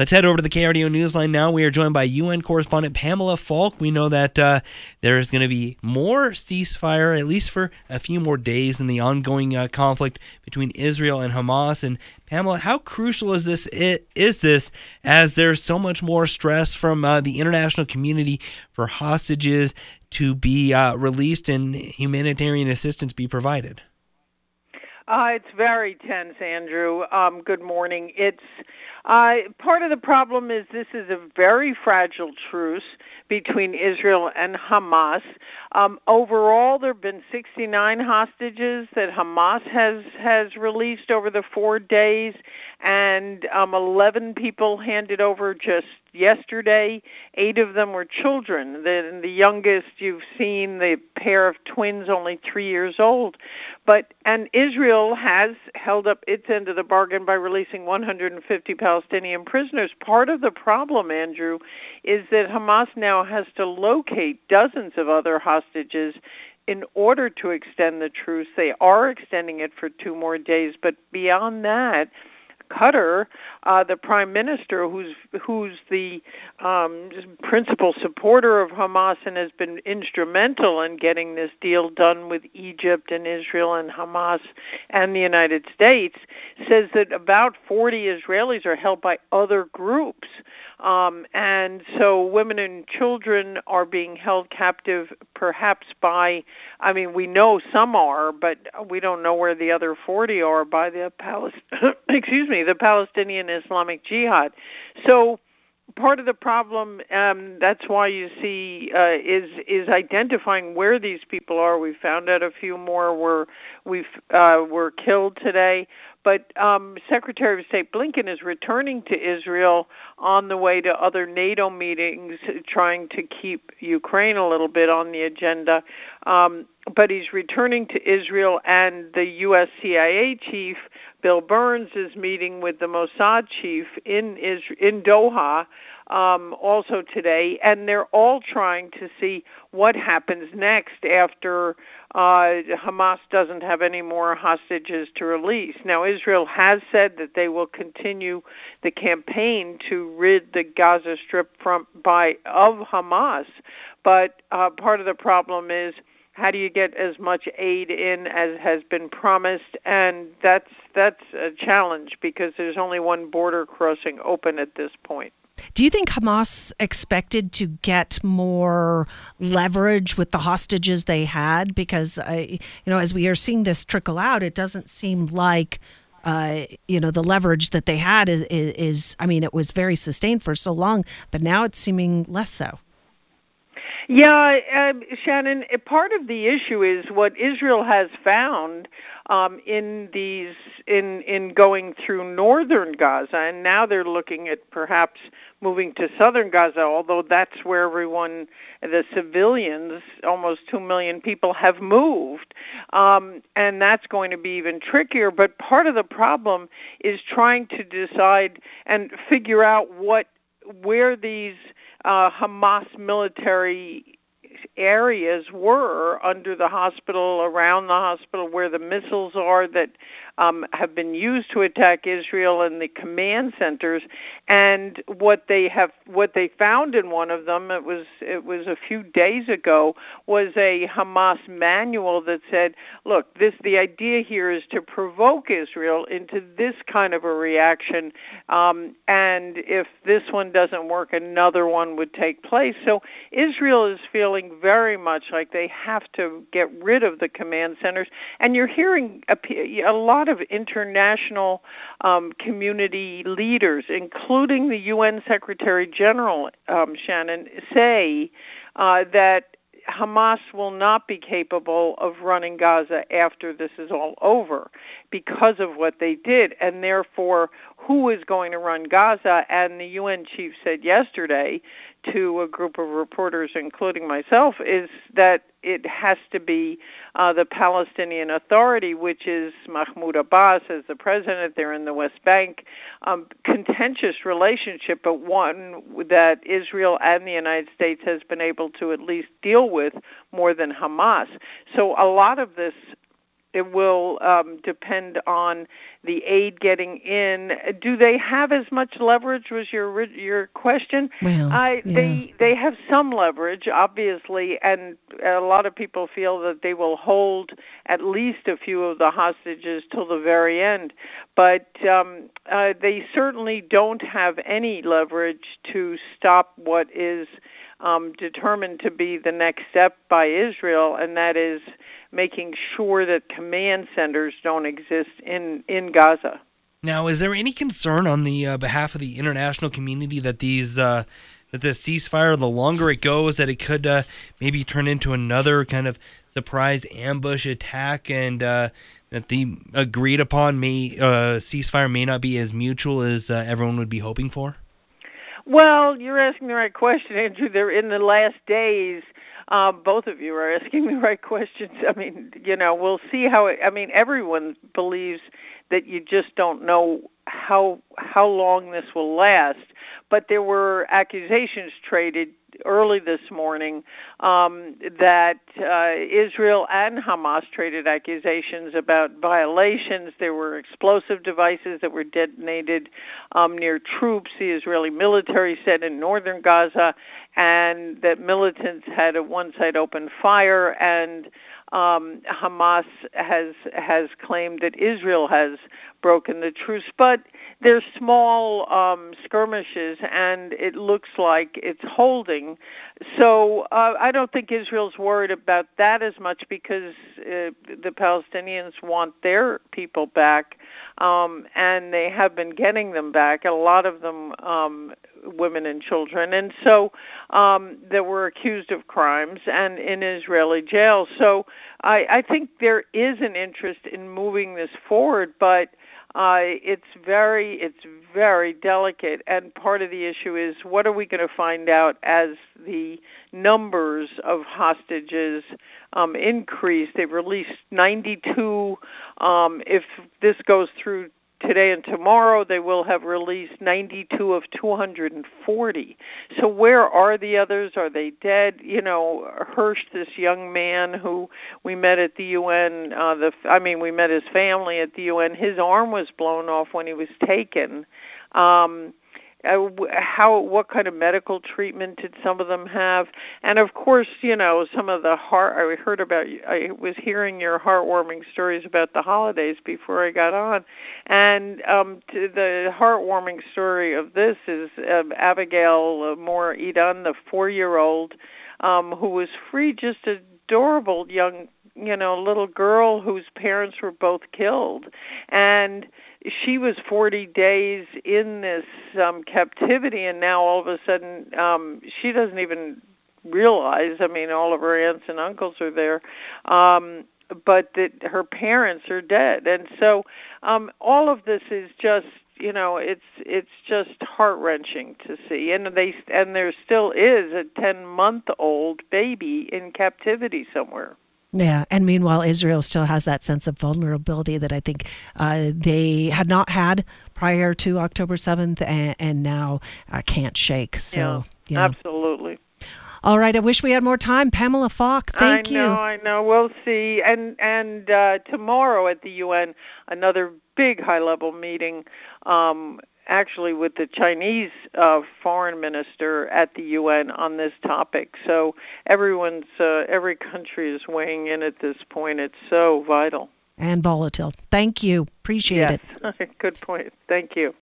Let's head over to the KRDO Newsline now. We are joined by UN correspondent Pamela Falk. We know that uh, there is going to be more ceasefire, at least for a few more days, in the ongoing uh, conflict between Israel and Hamas. And Pamela, how crucial is this? Is this as there's so much more stress from uh, the international community for hostages to be uh, released and humanitarian assistance be provided? Uh, it's very tense, Andrew. Um, good morning. It's uh, part of the problem is this is a very fragile truce between Israel and Hamas. Um, overall, there have been 69 hostages that Hamas has has released over the four days, and um, 11 people handed over just yesterday. Eight of them were children. The, the youngest you've seen, the pair of twins, only three years old. But and Israel has held up its end of the bargain by releasing 150 Palestinian prisoners. Part of the problem, Andrew, is that Hamas now has to locate dozens of other hostages in order to extend the truce. They are extending it for two more days, but beyond that Qatar, uh, the prime minister, who's who's the um, principal supporter of Hamas and has been instrumental in getting this deal done with Egypt and Israel and Hamas and the United States, says that about 40 Israelis are held by other groups. Um, and so women and children are being held captive perhaps by, I mean, we know some are, but we don't know where the other 40 are by the Palest- excuse me, the Palestinian Islamic Jihad. So part of the problem um, that's why you see uh, is is identifying where these people are we found out a few more were we've uh, were killed today but um, Secretary of State Blinken is returning to Israel on the way to other NATO meetings, trying to keep Ukraine a little bit on the agenda. Um, but he's returning to Israel, and the U.S. CIA chief, Bill Burns, is meeting with the Mossad chief in in Doha um, also today, and they're all trying to see what happens next after uh, Hamas doesn't have any more hostages to release. Now, Israel has said that they will continue the campaign to rid the Gaza Strip from by of Hamas, but uh, part of the problem is how do you get as much aid in as has been promised and that's that's a challenge because there's only one border crossing open at this point do you think Hamas expected to get more leverage with the hostages they had? Because, uh, you know, as we are seeing this trickle out, it doesn't seem like. Uh, you know the leverage that they had is, is, is I mean it was very sustained for so long, but now it's seeming less so. Yeah, uh, Shannon, part of the issue is what Israel has found um, in these in in going through northern Gaza, and now they're looking at perhaps moving to southern Gaza, although that's where everyone, the civilians, almost two million people, have moved, um, and that's going to be even trickier. But part of the problem is trying to decide and figure out what where these uh, Hamas military areas were under the hospital, around the hospital, where the missiles are that um, have been used to attack Israel and the command centers. And what they have, what they found in one of them, it was it was a few days ago, was a Hamas manual that said, "Look, this the idea here is to provoke Israel into this kind of a reaction, um, and if this one doesn't work, another one would take place." So Israel is feeling very much like they have to get rid of the command centers, and you're hearing a, a lot of international um, community leaders, including the UN Secretary General, um, Shannon, say uh, that Hamas will not be capable of running Gaza after this is all over because of what they did, and therefore, who is going to run Gaza? And the UN chief said yesterday to a group of reporters, including myself, is that it has to be uh, the Palestinian Authority, which is Mahmoud Abbas as the president. They're in the West Bank. Um, contentious relationship, but one that Israel and the United States has been able to at least deal with more than Hamas. So a lot of this it will um, depend on the aid getting in. Do they have as much leverage? Was your your question? Well, I, yeah. They they have some leverage, obviously, and a lot of people feel that they will hold at least a few of the hostages till the very end. But um, uh, they certainly don't have any leverage to stop what is um, determined to be the next step by Israel, and that is making sure that command centers don't exist in, in Gaza. Now, is there any concern on the uh, behalf of the international community that these uh, that the ceasefire, the longer it goes, that it could uh, maybe turn into another kind of surprise ambush attack, and uh, that the agreed upon may uh, ceasefire may not be as mutual as uh, everyone would be hoping for? Well, you're asking the right question, Andrew. They're in the last days. Uh, both of you are asking the right questions. I mean, you know, we'll see how. It, I mean, everyone believes that you just don't know how how long this will last. But there were accusations traded early this morning um, that uh, Israel and Hamas traded accusations about violations. There were explosive devices that were detonated um, near troops, the Israeli military said in northern Gaza, and that militants had at one site opened fire and um, Hamas has has claimed that Israel has broken the truce, but they're small um, skirmishes, and it looks like it's holding. So uh, I don't think Israel's worried about that as much because uh, the Palestinians want their people back, um, and they have been getting them back. A lot of them, um, women and children, and so um, that were accused of crimes and in Israeli jails. So I, I think there is an interest in moving this forward, but uh, it's very it's very delicate, and part of the issue is what are we going to find out as the numbers of hostages um, increase? They've released 92. Um, if this goes through today and tomorrow they will have released 92 of 240 so where are the others? Are they dead? You know Hersh this young man who we met at the un uh the i mean we met his family at the un his arm was blown off when he was taken. Um uh, how what kind of medical treatment did some of them have? And of course you know some of the heart i heard about i was hearing your heartwarming stories about the holidays before i got on. And um the heartwarming story of this is um, abigail Mor Idan the four year old um who was free just adorable young you know little girl whose parents were both killed. And she was 40 days in this um captivity and now all of a sudden um she doesn't even realize i mean all of her aunts and uncles are there um but that her parents are dead. And so um all of this is just you know it's it's just heart wrenching to see. And they and there still is a 10 month old baby in captivity somewhere yeah, and meanwhile, Israel still has that sense of vulnerability that I think uh, they had not had prior to October 7th and, and now uh, can't shake. So, yeah, yeah, absolutely. All right, I wish we had more time. Pamela Falk, thank I you. I know, I know. We'll see. And and uh, tomorrow at the UN, another big high-level meeting um, actually with the Chinese uh, foreign minister at the UN on this topic. So everyone's uh, every country is weighing in at this point. It's so vital and volatile. Thank you. Appreciate yes. it. Good point. Thank you.